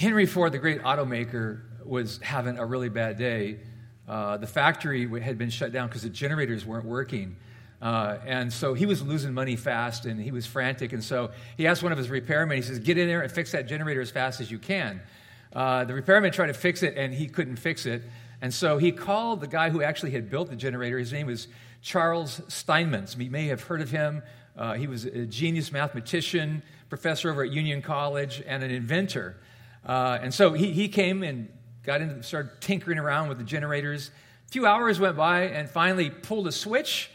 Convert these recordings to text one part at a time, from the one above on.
Henry Ford, the great automaker, was having a really bad day. Uh, the factory had been shut down because the generators weren't working. Uh, and so he was losing money fast and he was frantic. And so he asked one of his repairmen, he says, Get in there and fix that generator as fast as you can. Uh, the repairman tried to fix it and he couldn't fix it. And so he called the guy who actually had built the generator. His name was Charles Steinmetz. You may have heard of him. Uh, he was a genius mathematician, professor over at Union College, and an inventor. Uh, and so he, he came and got into, started tinkering around with the generators. A few hours went by and finally pulled a switch,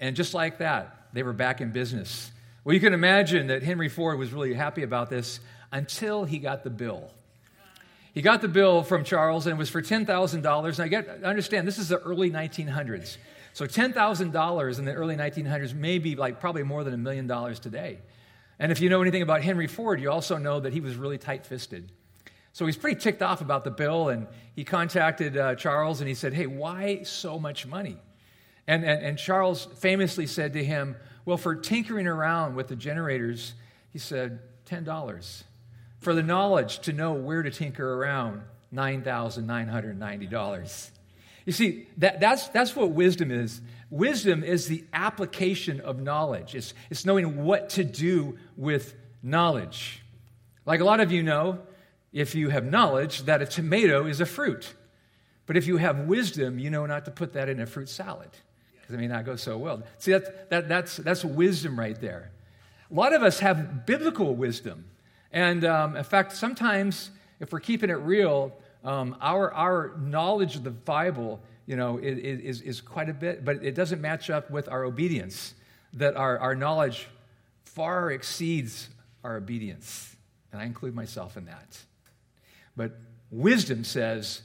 and just like that, they were back in business. Well, you can imagine that Henry Ford was really happy about this until he got the bill. He got the bill from Charles, and it was for $10,000. And I get, understand, this is the early 1900s. So $10,000 in the early 1900s may be like probably more than a million dollars today. And if you know anything about Henry Ford, you also know that he was really tight fisted. So he's pretty ticked off about the bill, and he contacted uh, Charles and he said, Hey, why so much money? And, and, and Charles famously said to him, Well, for tinkering around with the generators, he said, $10. For the knowledge to know where to tinker around, $9,990. You see, that, that's, that's what wisdom is. Wisdom is the application of knowledge, it's, it's knowing what to do with knowledge. Like a lot of you know, if you have knowledge, that a tomato is a fruit. But if you have wisdom, you know not to put that in a fruit salad because it may not go so well. See, that's, that, that's, that's wisdom right there. A lot of us have biblical wisdom. And um, in fact, sometimes, if we're keeping it real, um, our, our knowledge of the Bible you know, is, is quite a bit, but it doesn't match up with our obedience, that our, our knowledge far exceeds our obedience. And I include myself in that. But wisdom says,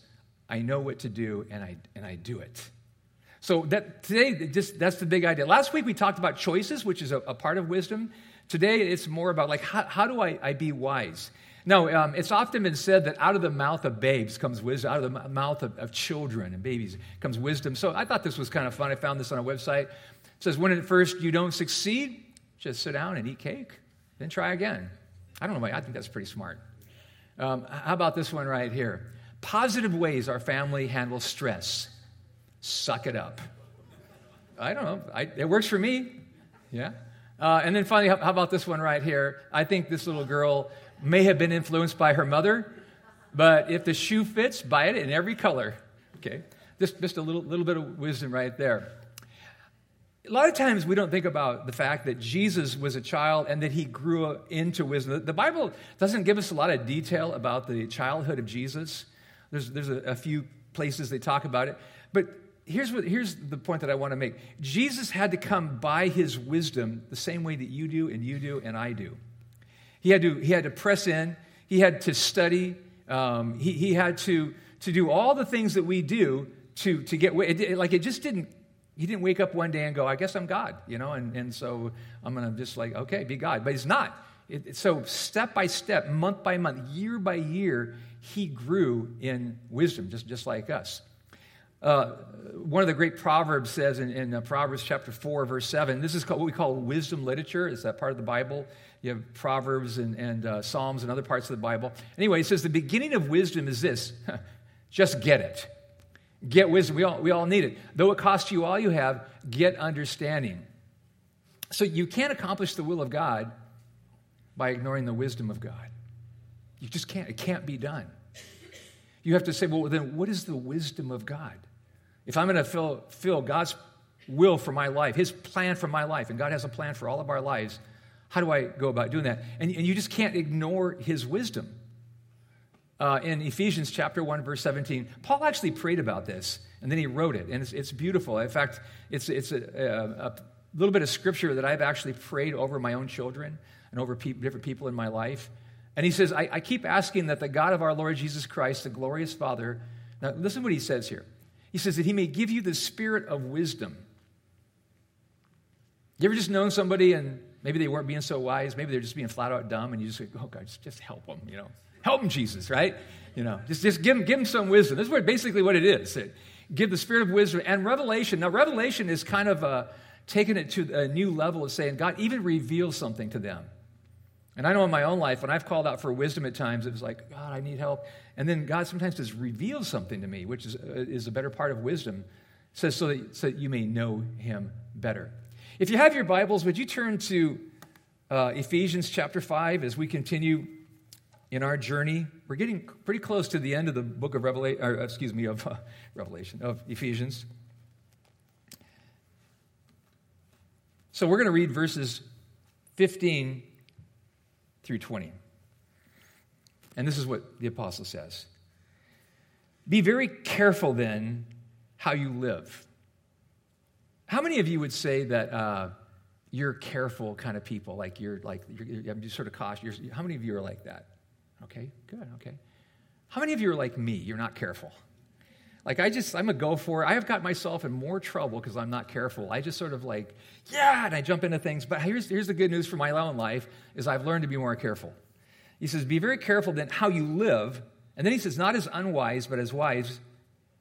I know what to do and I, and I do it. So that today, just, that's the big idea. Last week we talked about choices, which is a, a part of wisdom. Today it's more about like how, how do I, I be wise? No, um, it's often been said that out of the mouth of babes comes wisdom, out of the mouth of, of, children and babies comes wisdom. So I thought this was kind of fun. I found this on a website. It says, when at first you don't succeed, just sit down and eat cake, then try again. I don't know why, I think that's pretty smart. Um, how about this one right here? Positive ways our family handles stress. Suck it up. I don't know. I, it works for me. Yeah. Uh, and then finally, how, how about this one right here? I think this little girl may have been influenced by her mother, but if the shoe fits, buy it in every color. Okay. Just, just a little, little bit of wisdom right there a lot of times we don't think about the fact that Jesus was a child and that he grew into wisdom. The Bible doesn't give us a lot of detail about the childhood of Jesus. There's, there's a, a few places they talk about it. But here's, what, here's the point that I want to make Jesus had to come by his wisdom the same way that you do, and you do, and I do. He had to, he had to press in, he had to study, um, he, he had to, to do all the things that we do to, to get, it, like it just didn't he didn't wake up one day and go, I guess I'm God, you know, and, and so I'm going to just like, okay, be God. But he's not. It, so step by step, month by month, year by year, he grew in wisdom, just, just like us. Uh, one of the great proverbs says in, in uh, Proverbs chapter 4, verse 7, this is called, what we call wisdom literature. Is that part of the Bible? You have Proverbs and, and uh, Psalms and other parts of the Bible. Anyway, it says the beginning of wisdom is this just get it. Get wisdom. We all, we all need it. Though it costs you all you have, get understanding. So you can't accomplish the will of God by ignoring the wisdom of God. You just can't. It can't be done. You have to say, well, then what is the wisdom of God? If I'm going to fill, fill God's will for my life, His plan for my life, and God has a plan for all of our lives, how do I go about doing that? And, and you just can't ignore His wisdom uh, in Ephesians chapter 1, verse 17. Paul actually prayed about this, and then he wrote it, and it's, it's beautiful. In fact, it's, it's a, a, a, little bit of scripture that I've actually prayed over my own children and over pe- different people in my life. And he says, I, I keep asking that the God of our Lord Jesus Christ, the glorious Father, now listen what he says here. He says that he may give you the spirit of wisdom. You ever just known somebody and maybe they weren't being so wise, maybe they're just being flat out dumb, and you just go, oh God, just, just help them, you know. Help them, Jesus, right? You know, just, just give, them, give them some wisdom. This is basically what it is. It, give the spirit of wisdom and revelation. Now, revelation is kind of uh, taking it to a new level of saying, God, even reveal something to them. And I know in my own life, when I've called out for wisdom at times, it was like, God, I need help. And then God sometimes just reveals something to me, which is, uh, is a better part of wisdom. It says so that, so that you may know him better. If you have your Bibles, would you turn to uh, Ephesians chapter 5 as we continue in our journey? We're getting pretty close to the end of the book of Revelation, excuse me, of uh, Revelation, of Ephesians. So we're going to read verses 15 through 20. And this is what the apostle says Be very careful then how you live. How many of you would say that uh, you're careful kind of people? Like you're like, you're, just sort of cautious. You're, how many of you are like that? Okay, good, okay. How many of you are like me? You're not careful. Like I just, I'm a go for it. I have got myself in more trouble because I'm not careful. I just sort of like, yeah, and I jump into things. But here's, here's the good news for my own life is I've learned to be more careful. He says, be very careful then how you live. And then he says, not as unwise, but as wise,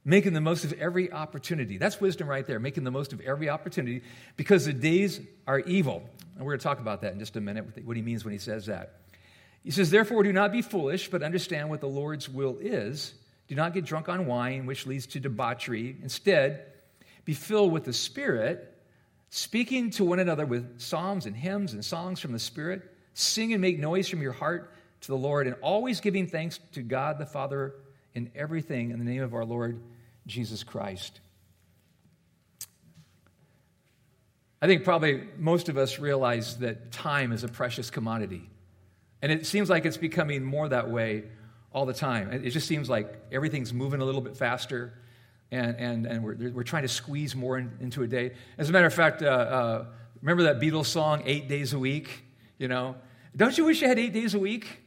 making the most of every opportunity. That's wisdom right there, making the most of every opportunity because the days are evil. And we're going to talk about that in just a minute, what he means when he says that. He says, therefore, do not be foolish, but understand what the Lord's will is. Do not get drunk on wine, which leads to debauchery. Instead, be filled with the Spirit, speaking to one another with psalms and hymns and songs from the Spirit. Sing and make noise from your heart to the Lord, and always giving thanks to God the Father in everything in the name of our Lord Jesus Christ. I think probably most of us realize that time is a precious commodity. And it seems like it's becoming more that way all the time. It just seems like everything's moving a little bit faster, and, and, and we're, we're trying to squeeze more in, into a day. As a matter of fact, uh, uh, remember that Beatles song, Eight Days a Week? You know? Don't you wish you had eight days a week?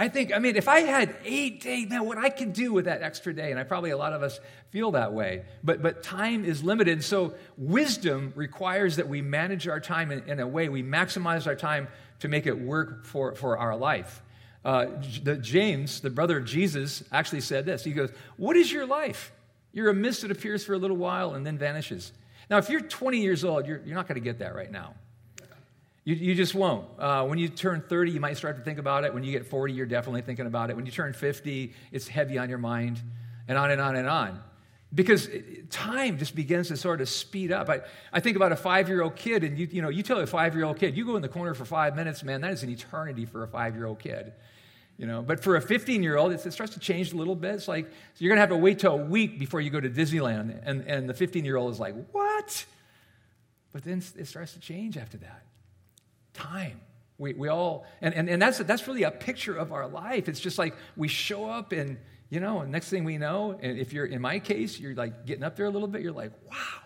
I think, I mean, if I had eight days, man, what I could do with that extra day, and I probably a lot of us feel that way. But, but time is limited, so wisdom requires that we manage our time in, in a way, we maximize our time to make it work for, for our life. Uh, the, James, the brother of Jesus, actually said this. He goes, What is your life? You're a mist that appears for a little while and then vanishes. Now, if you're 20 years old, you're, you're not going to get that right now. You, you just won't. Uh, when you turn 30, you might start to think about it. When you get 40, you're definitely thinking about it. When you turn 50, it's heavy on your mind, and on and on and on. Because time just begins to sort of speed up. I, I think about a five year old kid, and you, you know, you tell a five year old kid, you go in the corner for five minutes, man, that is an eternity for a five year old kid. You know, but for a 15 year old, it starts to change a little bit. It's like, so you're going to have to wait till a week before you go to Disneyland. And, and the 15 year old is like, what? But then it starts to change after that. Time. We, we all, and, and, and that's, that's really a picture of our life. It's just like we show up and, you know, next thing we know, and if you're, in my case, you're like getting up there a little bit, you're like, wow,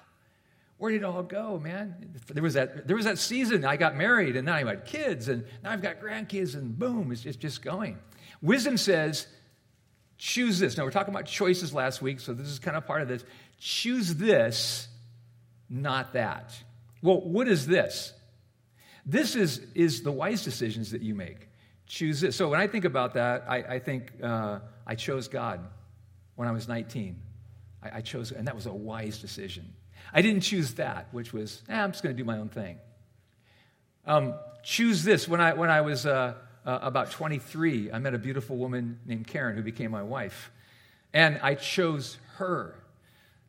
where did it all go, man? There was that, there was that season I got married and now I've had kids and now I've got grandkids and boom, it's just, just going. Wisdom says, choose this. Now, we're talking about choices last week, so this is kind of part of this. Choose this, not that. Well, what is this? This is, is the wise decisions that you make. Choose this. So when I think about that, I, I think uh, I chose God when I was 19. I, I chose, and that was a wise decision. I didn't choose that, which was, eh, I'm just going to do my own thing. Um, choose this. When I, when I was uh, uh, about 23, I met a beautiful woman named Karen who became my wife. And I chose her.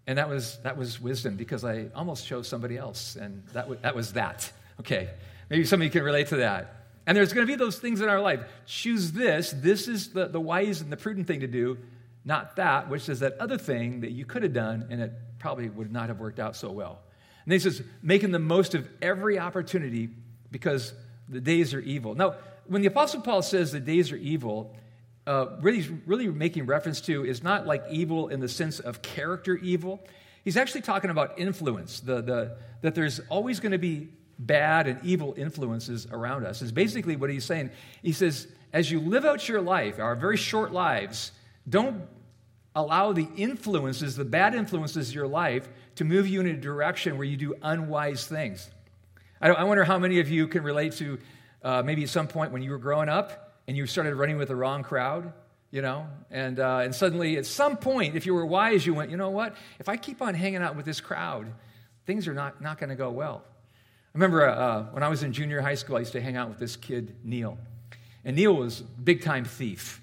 And that was, that was wisdom because I almost chose somebody else. And that, w- that was that. Okay. Maybe some of you can relate to that. And there's going to be those things in our life. Choose this. This is the, the wise and the prudent thing to do, not that, which is that other thing that you could have done and it probably would not have worked out so well. And he says, making the most of every opportunity because the days are evil. Now, when the Apostle Paul says the days are evil, uh, really, really making reference to is not like evil in the sense of character evil. He's actually talking about influence, the, the, that there's always going to be bad and evil influences around us. Is basically what he's saying. He says, as you live out your life, our very short lives, don't allow the influences, the bad influences of your life, to move you in a direction where you do unwise things. I, I wonder how many of you can relate to uh, maybe at some point when you were growing up and you started running with the wrong crowd, you know, and, uh, and suddenly at some point, if you were wise, you went, you know what? If I keep on hanging out with this crowd, things are not, not going to go well. I remember uh, when I was in junior high school, I used to hang out with this kid, Neil. And Neil was big time thief.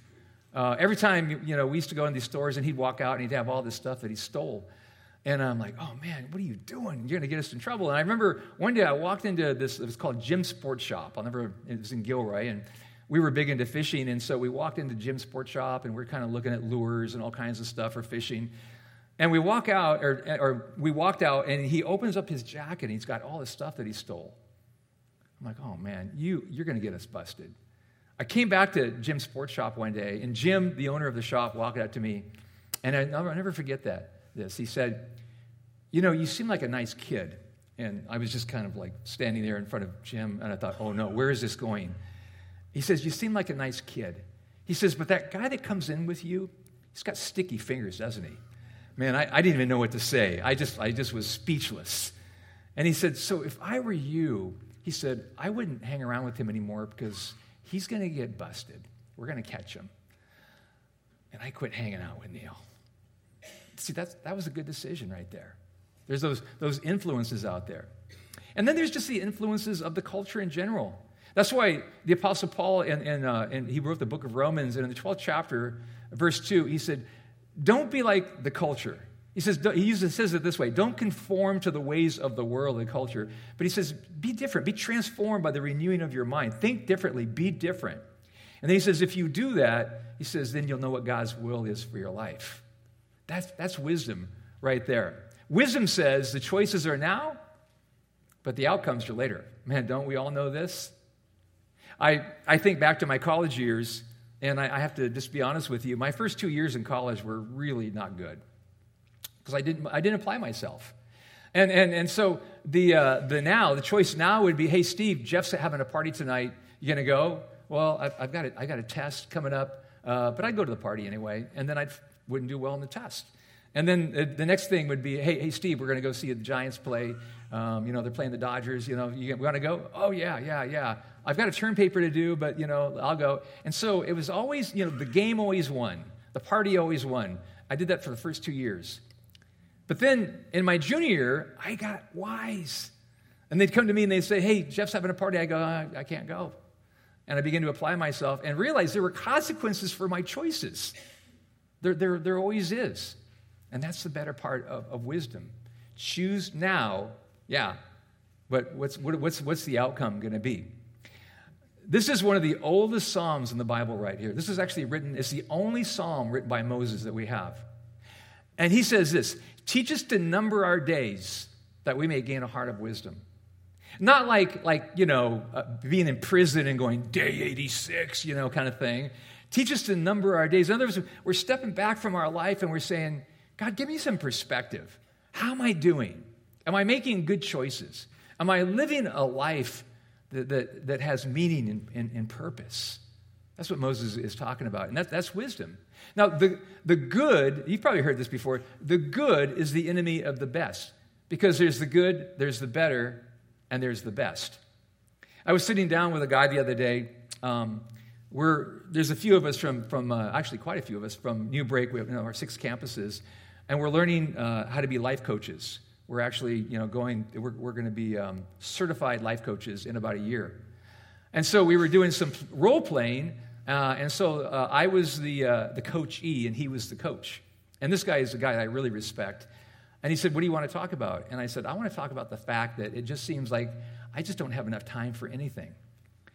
Uh, every time, you know, we used to go in these stores and he'd walk out and he'd have all this stuff that he stole. And I'm like, oh man, what are you doing? You're going to get us in trouble. And I remember one day I walked into this, it was called Jim Sports Shop. I'll never, it was in Gilroy. And we were big into fishing. And so we walked into Jim Sports Shop and we're kind of looking at lures and all kinds of stuff for fishing. And we walk out, or, or we walked out, and he opens up his jacket and he's got all the stuff that he stole. I'm like, oh man, you, you're going to get us busted. I came back to Jim's sports shop one day, and Jim, the owner of the shop, walked out to me, and I, will never forget that. This, he said, "You know, you seem like a nice kid." And I was just kind of like standing there in front of Jim, and I thought, "Oh no, where is this going?" He says, "You seem like a nice kid." He says, "But that guy that comes in with you, he's got sticky fingers, doesn't he?" Man, I, I didn't even know what to say. I just, I just was speechless. And he said, "So if I were you," he said, "I wouldn't hang around with him anymore because." He's going to get busted. We're going to catch him. And I quit hanging out with Neil. See, that's, that was a good decision right there. There's those, those influences out there. And then there's just the influences of the culture in general. That's why the Apostle Paul, in, in, uh, in, he wrote the book of Romans, and in the 12th chapter, verse 2, he said, Don't be like the culture. He says, he uses, says it this way don't conform to the ways of the world and culture. But he says, be different, be transformed by the renewing of your mind. Think differently, be different. And then he says, if you do that, he says, then you'll know what God's will is for your life. That's, that's wisdom right there. Wisdom says the choices are now, but the outcomes are later. Man, don't we all know this? I, I think back to my college years, and I, I have to just be honest with you. My first two years in college were really not good because I didn't, I didn't apply myself. And, and, and so the, uh, the now, the choice now would be, hey, Steve, Jeff's having a party tonight. You going to go? Well, I've, I've, got a, I got a test coming up, uh, but I'd go to the party anyway, and then I wouldn't do well in the test. And then the, next thing would be, hey, hey, Steve, we're going to go see the Giants play. Um, you know, they're playing the Dodgers. You know, you want to go? Oh, yeah, yeah, yeah. I've got a term paper to do, but, you know, I'll go. And so it was always, you know, the game always won. The party always won. I did that for the first two years. But then in my junior year, I got wise. And they'd come to me and they'd say, Hey, Jeff's having a party. I go, I, I can't go. And I began to apply myself and realize there were consequences for my choices. There, there, there always is. And that's the better part of, of wisdom. Choose now, yeah, but what's, what, what's, what's the outcome going to be? This is one of the oldest Psalms in the Bible right here. This is actually written, it's the only Psalm written by Moses that we have. And he says this Teach us to number our days that we may gain a heart of wisdom. Not like, like you know, uh, being in prison and going, day 86, you know, kind of thing. Teach us to number our days. In other words, we're stepping back from our life and we're saying, God, give me some perspective. How am I doing? Am I making good choices? Am I living a life that, that, that has meaning and, and, and purpose? That's what Moses is talking about. And that, that's wisdom. Now, the, the good, you've probably heard this before, the good is the enemy of the best. Because there's the good, there's the better, and there's the best. I was sitting down with a guy the other day. Um, we're, there's a few of us from, from uh, actually quite a few of us from New Break. We have you know, our six campuses, and we're learning uh, how to be life coaches. We're actually, you know, going, we're, we're going to be um, certified life coaches in about a year. And so we were doing some role playing uh, and so uh, I was the, uh, the coach E, and he was the coach. And this guy is a guy I really respect. And he said, What do you want to talk about? And I said, I want to talk about the fact that it just seems like I just don't have enough time for anything.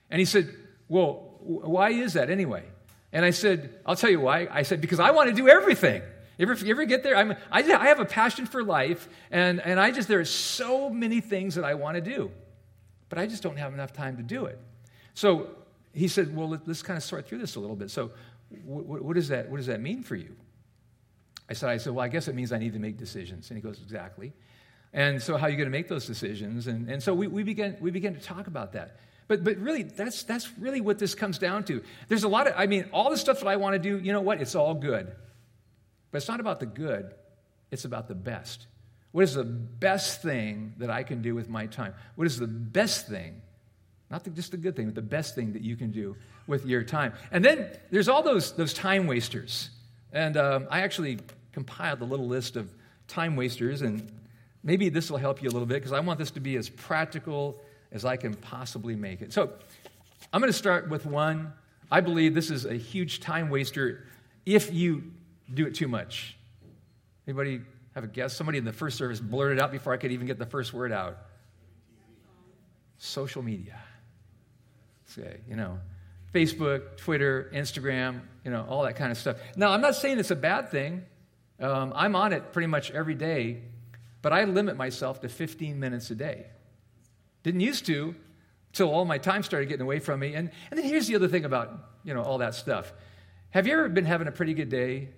And he said, Well, why is that anyway? And I said, I'll tell you why. I said, Because I want to do everything. You ever, you ever get there? I'm, I, I have a passion for life, and, and I just, there are so many things that I want to do, but I just don't have enough time to do it. So he said, Well, let's kind of sort through this a little bit. So, what, what, does, that, what does that mean for you? I said, I said, Well, I guess it means I need to make decisions. And he goes, Exactly. And so, how are you going to make those decisions? And, and so, we, we, began, we began to talk about that. But, but really, that's, that's really what this comes down to. There's a lot of, I mean, all the stuff that I want to do, you know what? It's all good. But it's not about the good, it's about the best. What is the best thing that I can do with my time? What is the best thing not the, just the good thing, but the best thing that you can do with your time. And then there's all those, those time wasters. And um, I actually compiled a little list of time wasters, and maybe this will help you a little bit because I want this to be as practical as I can possibly make it. So I'm going to start with one I believe this is a huge time waster if you do it too much. Anybody have a guess? Somebody in the first service blurted out before I could even get the first word out. Social media. Say, you know, Facebook, Twitter, Instagram, you know, all that kind of stuff. Now, I'm not saying it's a bad thing. Um, I'm on it pretty much every day, but I limit myself to 15 minutes a day. Didn't used to till all my time started getting away from me. And, and then here's the other thing about, you know, all that stuff. Have you ever been having a pretty good day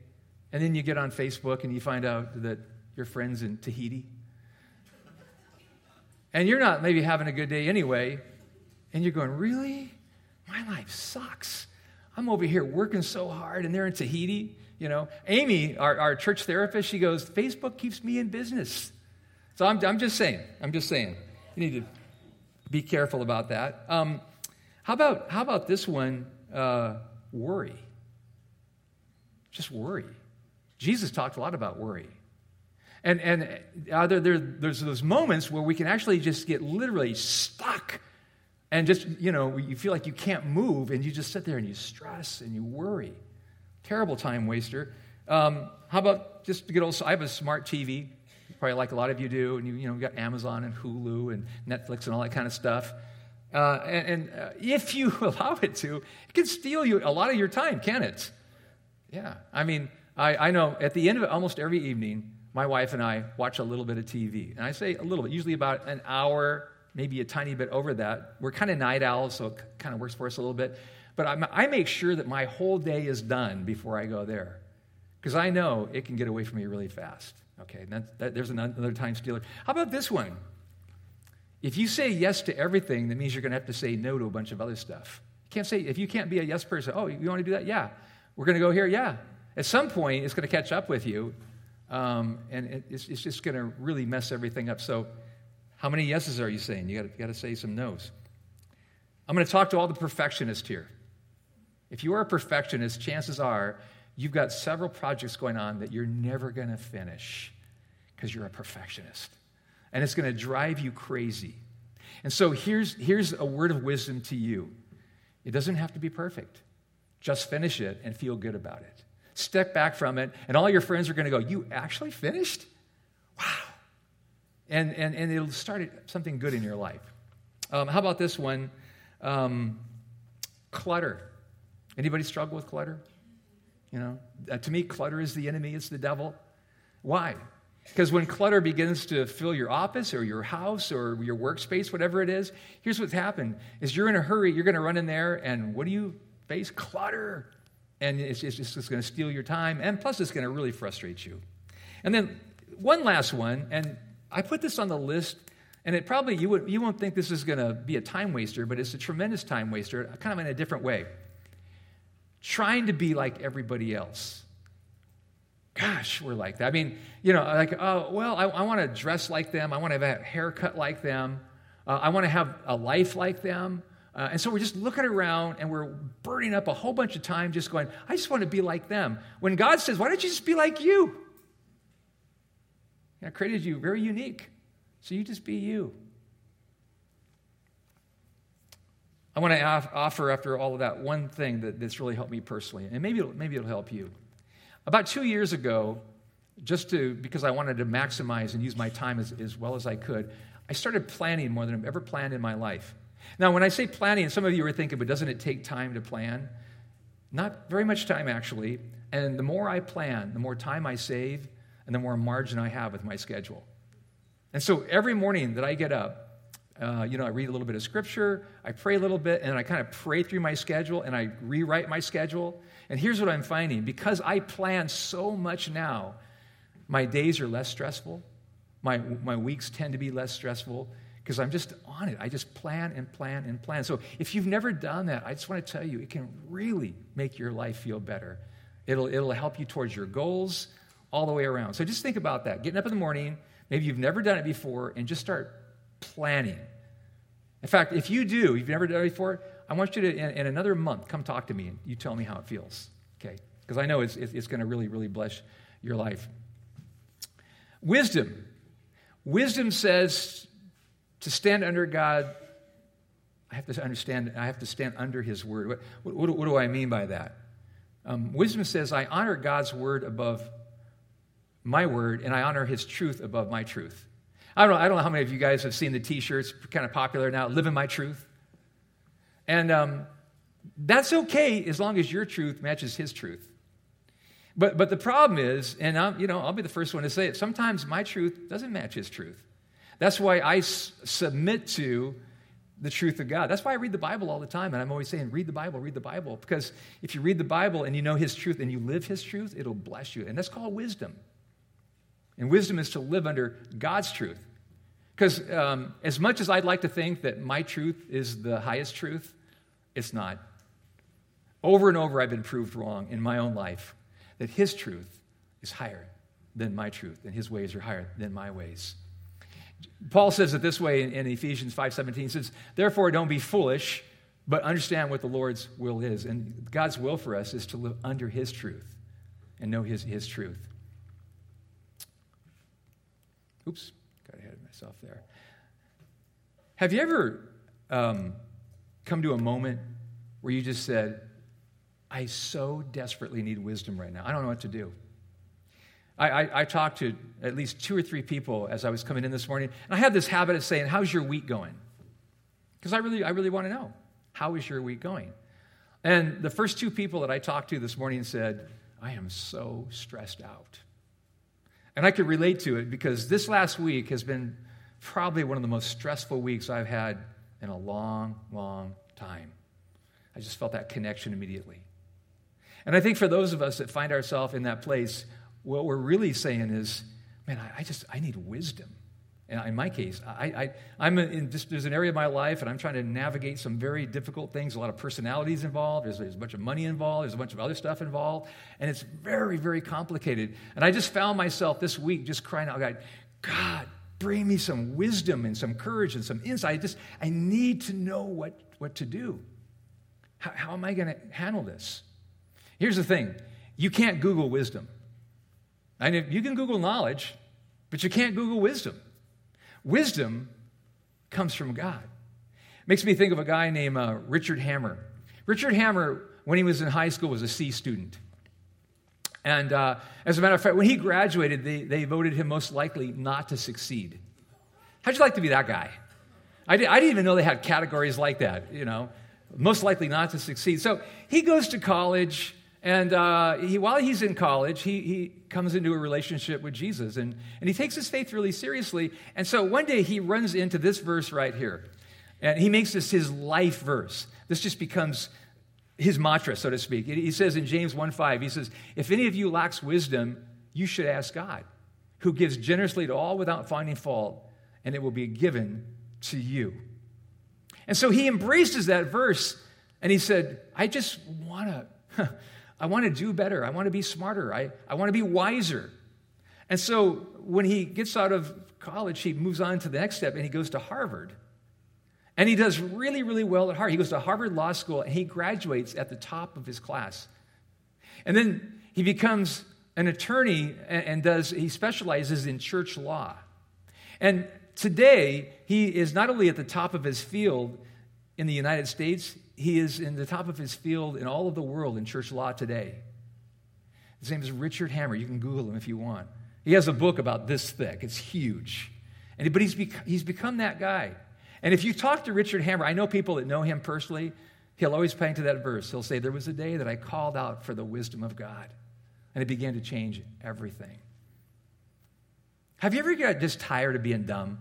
and then you get on Facebook and you find out that your friend's in Tahiti? And you're not maybe having a good day anyway, and you're going, Really? My life sucks. I'm over here working so hard, and they're in Tahiti. You know, Amy, our, our church therapist, she goes, Facebook keeps me in business. So I'm, I'm just saying, I'm just saying, you need to be careful about that. Um, how, about, how about this one? Uh, worry. Just worry. Jesus talked a lot about worry. And, and there, there, there's those moments where we can actually just get literally stuck and just, you know, you feel like you can't move and you just sit there and you stress and you worry. Terrible time waster. Um, how about just to get old? I have a smart TV, probably like a lot of you do, and you, you know, got Amazon and Hulu and Netflix and all that kind of stuff. Uh, and, and uh, if you allow it to, it can steal you a lot of your time, can it? Yeah. I mean, I, I know at the end of almost every evening, my wife and I watch a little bit of TV. And I say a little bit, usually about an hour, maybe a tiny bit over that. We're kind of night owls, so it kind of works for us a little bit. But I, I make sure that my whole day is done before I go there. Because I know it can get away from me really fast. Okay, that, there's another time stealer. How about this one? If you say yes to everything, that means you're going to have to say no to a bunch of other stuff. You can't say, if you can't be a yes person, oh, you want to do that? Yeah. We're going to go here? Yeah. At some point, it's going to catch up with you, um, and it's, it's just going to really mess everything up. So, how many yeses are you saying? You got to say some no's. I'm going to talk to all the perfectionists here. If you are a perfectionist, chances are you've got several projects going on that you're never going to finish because you're a perfectionist. And it's going to drive you crazy. And so here's, here's a word of wisdom to you it doesn't have to be perfect, just finish it and feel good about it step back from it, and all your friends are going to go, You actually finished? Wow. And, and, and it'll start something good in your life. Um, how about this one? Um, clutter. Anybody struggle with clutter? You know, uh, to me, clutter is the enemy, it's the devil. Why? Because when clutter begins to fill your office or your house or your workspace, whatever it is, here's what's happened is you're in a hurry, you're going to run in there, and what do you face? Clutter and it's, it's just going to steal your time, and plus it's going to really frustrate you. And then one last one, and I put this on the list, and it probably you, would, you won't think this is going to be a time waster, but it's a tremendous time waster, kind of in a different way. Trying to be like everybody else. Gosh, we're like that. I mean, you know, like, oh, well, I, I want to dress like them. I want to have a haircut like them. Uh, I want to have a life like them. Uh, and so we're just looking around and we're burning up a whole bunch of time just going, I just want to be like them. When God says, why don't you just be like you? I created you very unique. So you just be you. I want to offer, after all of that, one thing that, that's really helped me personally, and maybe it'll, maybe it'll help you. About two years ago, just to because I wanted to maximize and use my time as, as well as I could, I started planning more than I've ever planned in my life. Now, when I say planning, some of you are thinking, but doesn't it take time to plan? Not very much time, actually. And the more I plan, the more time I save, and the more margin I have with my schedule. And so every morning that I get up, uh, you know, I read a little bit of scripture, I pray a little bit, and I kind of pray through my schedule and I rewrite my schedule. And here's what I'm finding because I plan so much now, my days are less stressful, my, my weeks tend to be less stressful, because I'm just on it. I just plan and plan and plan. So if you've never done that, I just want to tell you, it can really make your life feel better. It'll, it'll help you towards your goals all the way around. So just think about that. Getting up in the morning, maybe you've never done it before, and just start planning. In fact, if you do, you've never done it before, I want you to, in, in another month, come talk to me and you tell me how it feels. Okay? Because I know it's, it's going to really, really bless your life. Wisdom. Wisdom says to stand under God I have to understand, I have to stand under his word. What, what, what do I mean by that? Um, wisdom says, I honor God's word above my word, and I honor his truth above my truth. I don't know, I don't know how many of you guys have seen the t shirts, kind of popular now, Living My Truth. And um, that's okay as long as your truth matches his truth. But, but the problem is, and I'm, you know, I'll be the first one to say it, sometimes my truth doesn't match his truth. That's why I s- submit to the truth of God. That's why I read the Bible all the time. And I'm always saying, read the Bible, read the Bible. Because if you read the Bible and you know his truth and you live his truth, it'll bless you. And that's called wisdom. And wisdom is to live under God's truth. Because um, as much as I'd like to think that my truth is the highest truth, it's not. Over and over, I've been proved wrong in my own life that his truth is higher than my truth, and his ways are higher than my ways. Paul says it this way in, in Ephesians 5:17. He says, Therefore, don't be foolish, but understand what the Lord's will is. And God's will for us is to live under his truth and know his, his truth. Oops, got ahead of myself there. Have you ever um, come to a moment where you just said, I so desperately need wisdom right now. I don't know what to do. I, I, I, talked to at least two or three people as I was coming in this morning, and I have this habit of saying, How's your week going? Because I really, I really want to know. How is your week going? And the first two people that I talked to this morning said, I am so stressed out. And I could relate to it because this last week has been probably one of the most stressful weeks I've had in a long, long time. I just felt that connection immediately. And I think for those of us that find ourselves in that place, what we're really saying is, man, I, I just, I need wisdom. And in my case, I, I, am in just, there's an area of my life, and I'm trying to navigate some very difficult things. A lot of personalities involved. There's, there's a bunch of money involved. There's a bunch of other stuff involved, and it's very, very complicated. And I just found myself this week just crying out, God, God, bring me some wisdom and some courage and some insight. I just, I need to know what, what to do. How, how am I going to handle this? Here's the thing: you can't Google wisdom. I mean, you can Google knowledge, but you can't Google wisdom. Wisdom comes from God. Makes me think of a guy named uh, Richard Hammar. Richard Hammar, when he was in high school, was a C student. And uh, as a matter of fact, when he graduated, they, they voted him most likely not to succeed. How'd you like to be that guy? I, did, I didn't even know they had categories like that, you know, most likely not to succeed. So he goes to college, and uh, he, while he's in college, he, he comes into a relationship with Jesus and, and he takes his faith really seriously. And so one day he runs into this verse right here. And he makes this his life verse. This just becomes his mantra, so to speak. He says in James 1 5, he says, If any of you lacks wisdom, you should ask God, who gives generously to all without finding fault, and it will be given to you. And so he embraces that verse and he said, I just want to. I want to do better. I want to be smarter. I, I want to be wiser. And so when he gets out of college, he moves on to the next step and he goes to Harvard. And he does really, really well at Harvard. He goes to Harvard Law School and he graduates at the top of his class. And then he becomes an attorney and does, he specializes in church law. And today, he is not only at the top of his field in the United States, he is in the top of his field in all of the world in church law today. His name is Richard Hammar. You can Google him if you want. He has a book about this thick, it's huge. And, but he's, bec- he's become that guy. And if you talk to Richard Hammar, I know people that know him personally, he'll always point to that verse. He'll say, There was a day that I called out for the wisdom of God, and it began to change everything. Have you ever got just tired of being dumb?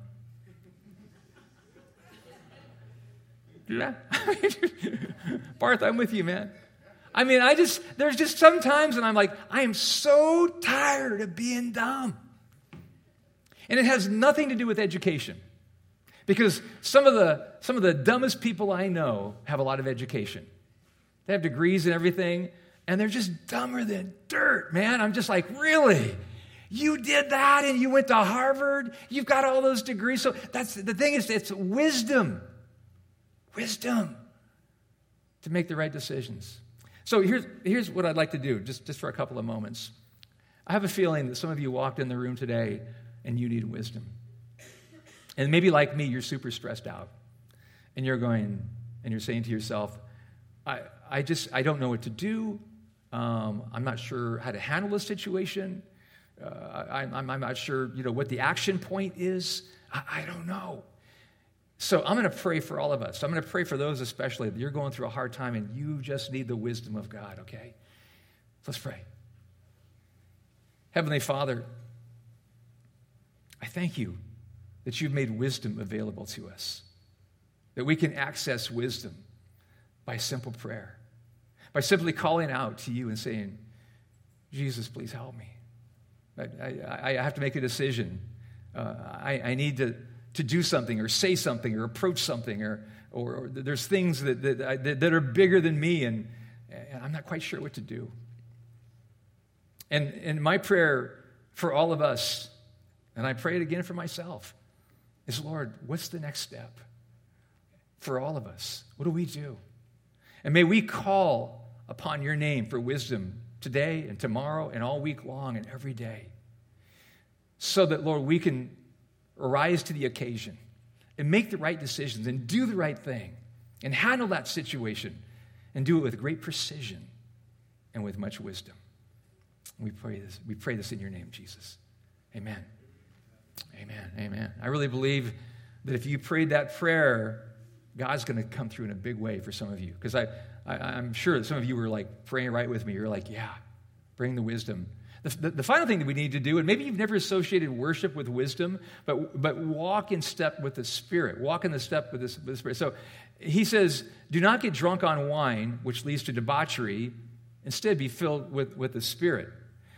Yeah. Barth, I'm with you, man. I mean, I just, there's just sometimes, and I'm like, I am so tired of being dumb. And it has nothing to do with education. Because some of the, some of the dumbest people I know have a lot of education. They have degrees and everything, and they're just dumber than dirt, man. I'm just like, really? You did that and you went to Harvard? You've got all those degrees. So that's the thing is, it's wisdom wisdom to make the right decisions. So here's, here's what I'd like to do, just, just for a couple of moments. I have a feeling that some of you walked in the room today and you need wisdom. And maybe like me, you're super stressed out. and you're going, and you're saying to yourself, I, I just, I don't know what to do. Um, I'm not sure how to handle the situation. Uh, I, I'm, I'm not sure, you know, what the action point is. I, I don't know. So I'm going to pray for all of us. I'm going to pray for those especially that you're going through a hard time and you just need the wisdom of God, okay? Let's pray. Heavenly Father, I thank you that you've made wisdom available to us, that we can access wisdom by simple prayer, by simply calling out to you and saying, Jesus, please help me. I, I, I have to make a decision. Uh, I, I need to to do something or say something or approach something or, or, or there's things that, that, that, are bigger than me and, and I'm not quite sure what to do. And, and my prayer for all of us, and I pray it again for myself, is Lord, what's the next step for all of us? What do we do? And may we call upon your name for wisdom today and tomorrow and all week long and every day. So that, Lord, we can rise to the occasion and make the right decisions and do the right thing and handle that situation and do it with great precision and with much wisdom. We pray this, we pray this in your name, Jesus. Amen. Amen. Amen. I really believe that if you prayed that prayer, God's going to come through in a big way for some of you. Because I, I, am sure that some of you were like praying right with me. You're like, yeah, bring the wisdom the, the, the, final thing that we need to do, and maybe you've never associated worship with wisdom, but, but walk in step with the Spirit. Walk in the step with, this, with the Spirit. So he says, Do not get drunk on wine, which leads to debauchery. Instead, be filled with, with the Spirit.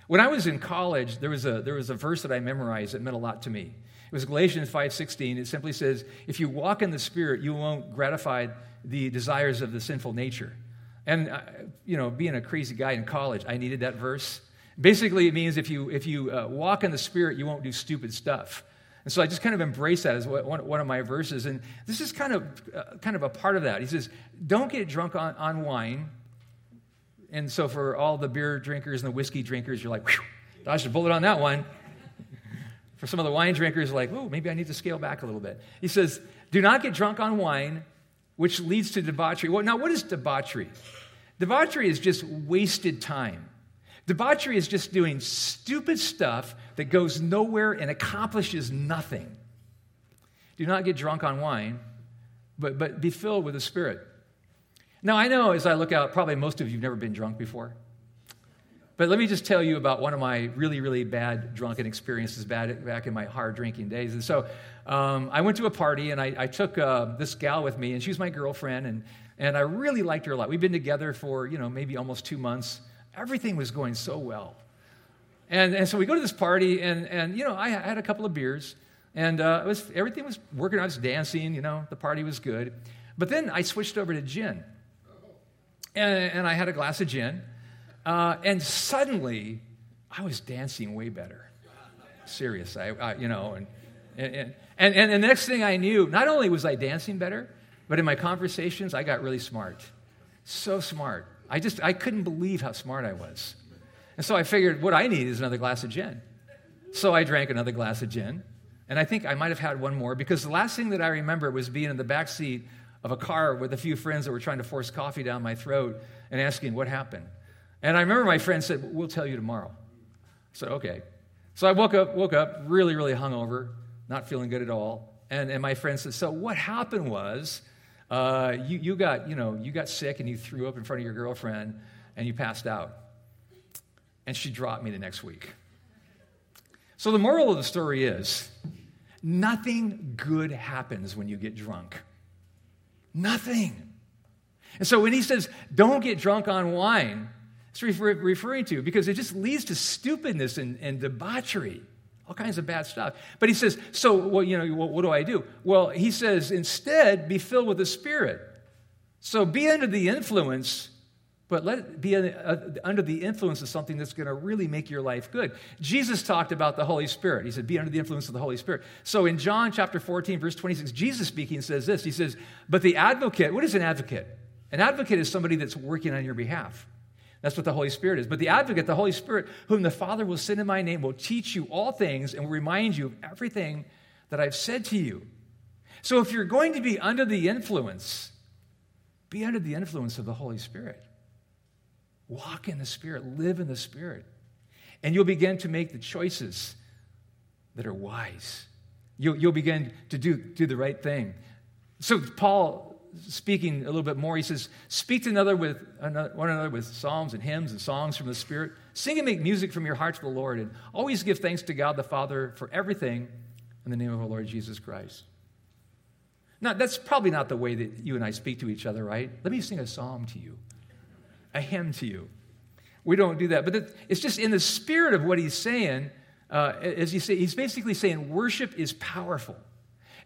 When I was in college, there was, a, there was a verse that I memorized that meant a lot to me. It was Galatians 5.16. It simply says, if you walk in the Spirit, you won't gratify the desires of the sinful nature. And, uh, you know, being a crazy guy in college, I needed that verse. Basically, it means if you, if you uh, walk in the Spirit, you won't do stupid stuff. And so I just kind of embrace that as one, one of my verses. And this is kind of, uh, kind of a part of that. He says, Don't get drunk on, on wine. And so for all the beer drinkers and the whiskey drinkers, you're like, dodged a bullet on that one. for some of the wine drinkers, like, oh, maybe I need to scale back a little bit. He says, Do not get drunk on wine, which leads to debauchery. Well, now, what is debauchery? Debauchery is just wasted time. Debauchery is just doing stupid stuff that goes nowhere and accomplishes nothing. Do not get drunk on wine, but, but be filled with the Spirit. Now, I know as I look out, probably most of you have never been drunk before. But let me just tell you about one of my really, really bad drunken experiences back in my hard drinking days. And so um, I went to a party and I, I took uh, this gal with me, and she's my girlfriend, and, and I really liked her a lot. We've been together for, you know, maybe almost two months. Everything was going so well. And, and so we go to this party, and, and you know, I had a couple of beers, and uh, was, everything was working. I was dancing, you know, the party was good. But then I switched over to gin. And, and I had a glass of gin, uh, and suddenly I was dancing way better. Serious, I, I you know, and, and, and, and the next thing I knew, not only was I dancing better, but in my conversations, I got really smart. So smart. I just, I couldn't believe how smart I was. And so I figured what I need is another glass of gin. So I drank another glass of gin. And I think I might have had one more because the last thing that I remember was being in the back seat of a car with a few friends that were trying to force coffee down my throat and asking what happened. And I remember my friend said, We'll tell you tomorrow. Said, Okay. So I woke up, woke up really, really hungover, not feeling good at all. And, and my friend said, So what happened was uh, you, you, got, you, know, you got sick and you threw up in front of your girlfriend and you passed out. And she dropped me the next week. So the moral of the story is nothing good happens when you get drunk. Nothing. And so when he says, don't get drunk on wine, it's refer- referring to because it just leads to stupidness and, and debauchery all kinds of bad stuff. But he says, so, well, you know, what, what do I do? Well, he says, instead, be filled with the Spirit. So be under the influence, but let it be under uh, the influence of something that's going to really make your life good. Jesus talked about the Holy Spirit. He said, be under the influence of the Holy Spirit. So in John chapter 14, verse 26, Jesus speaking says this He says, But the advocate, what is an advocate? An advocate is somebody that's working on your behalf. That's what the Holy Spirit is. But the advocate, the Holy Spirit, whom the Father will send in my name, will teach you all things and will remind you of everything that I've said to you. So if you're going to be under the influence, be under the influence of the Holy Spirit. Walk in the Spirit, live in the Spirit. And you'll begin to make the choices that are wise. You'll, you'll begin to do, do the right thing. So, Paul, speaking a little bit more, he says, Speak to another with, another, one another with psalms and hymns and songs from the Spirit. Sing and make music from your heart to the Lord. And always give thanks to God the Father for everything in the name of our Lord Jesus Christ. Now, that's probably not the way that you and I speak to each other, right? Let me sing a psalm to you, a hymn to you. We don't do that. But it's just in the spirit of what he's saying. Uh, as he say, he's basically saying worship is powerful.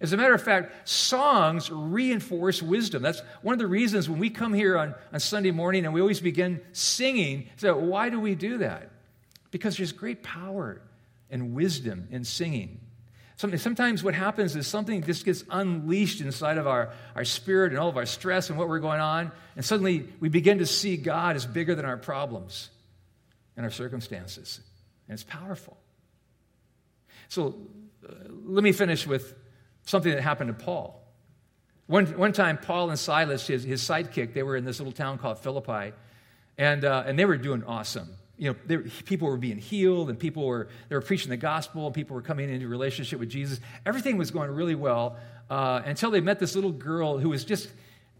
As a matter of fact, songs reinforce wisdom. That's one of the reasons when we come here on, on Sunday morning and we always begin singing. So, why do we do that? Because there's great power and wisdom in singing. Sometimes what happens is something just gets unleashed inside of our, our spirit and all of our stress and what we're going on, and suddenly we begin to see God as bigger than our problems and our circumstances. And it's powerful. So uh, let me finish with something that happened to Paul. One, one time, Paul and Silas, his, his sidekick, they were in this little town called Philippi, and, uh, and they were doing awesome you know, there, people were being healed and people were, they were preaching the gospel and people were coming into relationship with Jesus. Everything was going really well uh, until they met this little girl who was just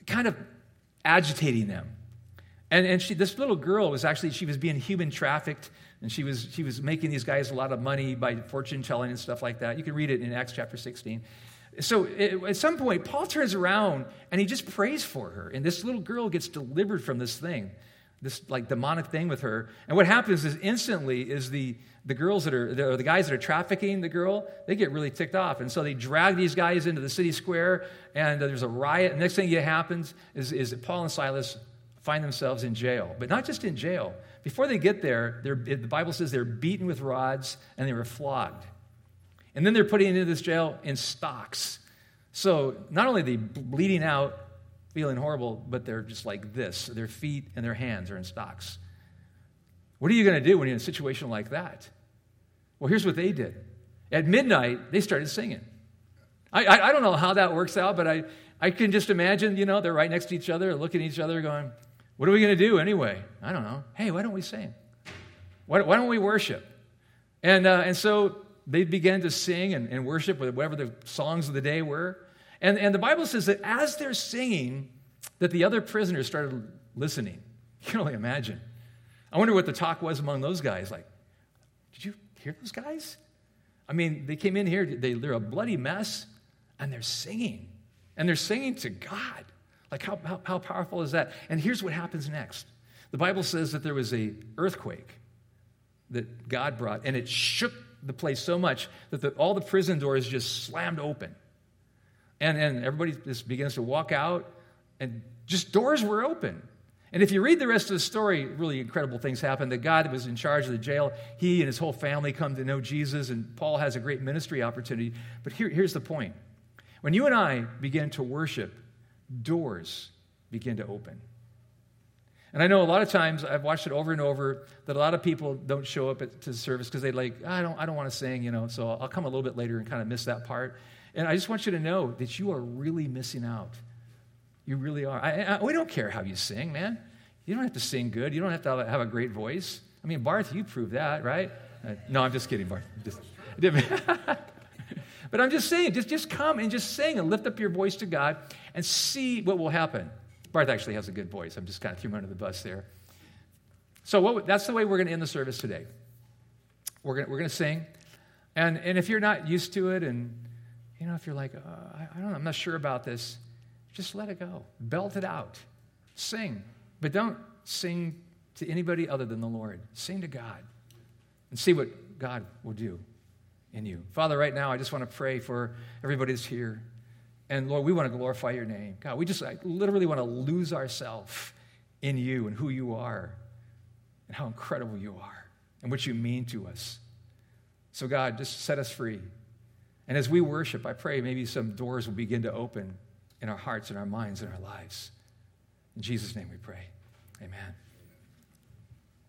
kind of agitating them. And, and she, this little girl was actually, she was being human trafficked and she was, she was making these guys a lot of money by fortune telling and stuff like that. You can read it in Acts chapter 16. So at some point, Paul turns around and he just prays for her. And this little girl gets delivered from this thing this like demonic thing with her. And what happens is instantly is the the girls that are the, the guys that are trafficking the girl, they get really ticked off, and so they drag these guys into the city square, and there's a riot. The next thing that happens is is that Paul and Silas find themselves in jail, but not just in jail. Before they get there, the Bible says they're beaten with rods and they were flogged, and then they're put into this jail in stocks. So not only are they bleeding out, feeling horrible, but they're just like this. Their feet and their hands are in stocks. What are you going to do when you're in a situation like that? Well, here's what they did. At midnight, they started singing. I, I, I don't know how that works out, but I, I can just imagine, you know, they're right next to each other, looking at each other, going, What are we going to do anyway? I don't know. Hey, why don't we sing? Why, why don't we worship? And, uh, and so they began to sing and, and worship with whatever the songs of the day were. And, and the Bible says that as they're singing, that the other prisoners started listening. You can only imagine. I wonder what the talk was among those guys. Like, did you hear those guys? I mean, they came in here, they, they're a bloody mess, and they're singing. And they're singing to God. Like, how, how, how powerful is that? And here's what happens next. The Bible says that there was a earthquake that God brought, and it shook the place so much that the, all the prison doors just slammed open. And, and everybody just begins to walk out, and just doors were open. And if you read the rest of the story, really incredible things happen. The guy that was in charge of the jail, he and his whole family come to know Jesus, and Paul has a great ministry opportunity. But here, here's the point when you and I begin to worship, doors begin to open. And I know a lot of times I've watched it over and over that a lot of people don't show up at, to the service because they like I don't I don't want to sing, you know. So I'll come a little bit later and kind of miss that part. And I just want you to know that you are really missing out. You really are. I, I, we don't care how you sing, man. You don't have to sing good. You don't have to have a, great voice. I mean, Barth, you proved that, right? Uh, no, I'm just kidding, Barth. Just, but I'm just saying, just, just come and just sing and lift up your voice to God and see what will happen. Barth actually has a good voice. I'm just kind of throwing him under the bus there. So what, that's the way we're going to end the service today. We're going we're to sing. And, and if you're not used to it and you know, if you're like, uh, I, I don't know, I'm not sure about this, just let it go. Belt it out. Sing. But don't sing to anybody other than the Lord. Sing to God and see what God will do in you. Father, right now, I just want to pray for everybody that's here. And Lord, we want to glorify your name. God, we just like, literally want to lose ourselves in you and who you are and how incredible you are and what you mean to us. So, God, just set us free. And as we worship, I pray maybe some doors will begin to open in our hearts and our minds and our lives. In Jesus' name we pray. Amen.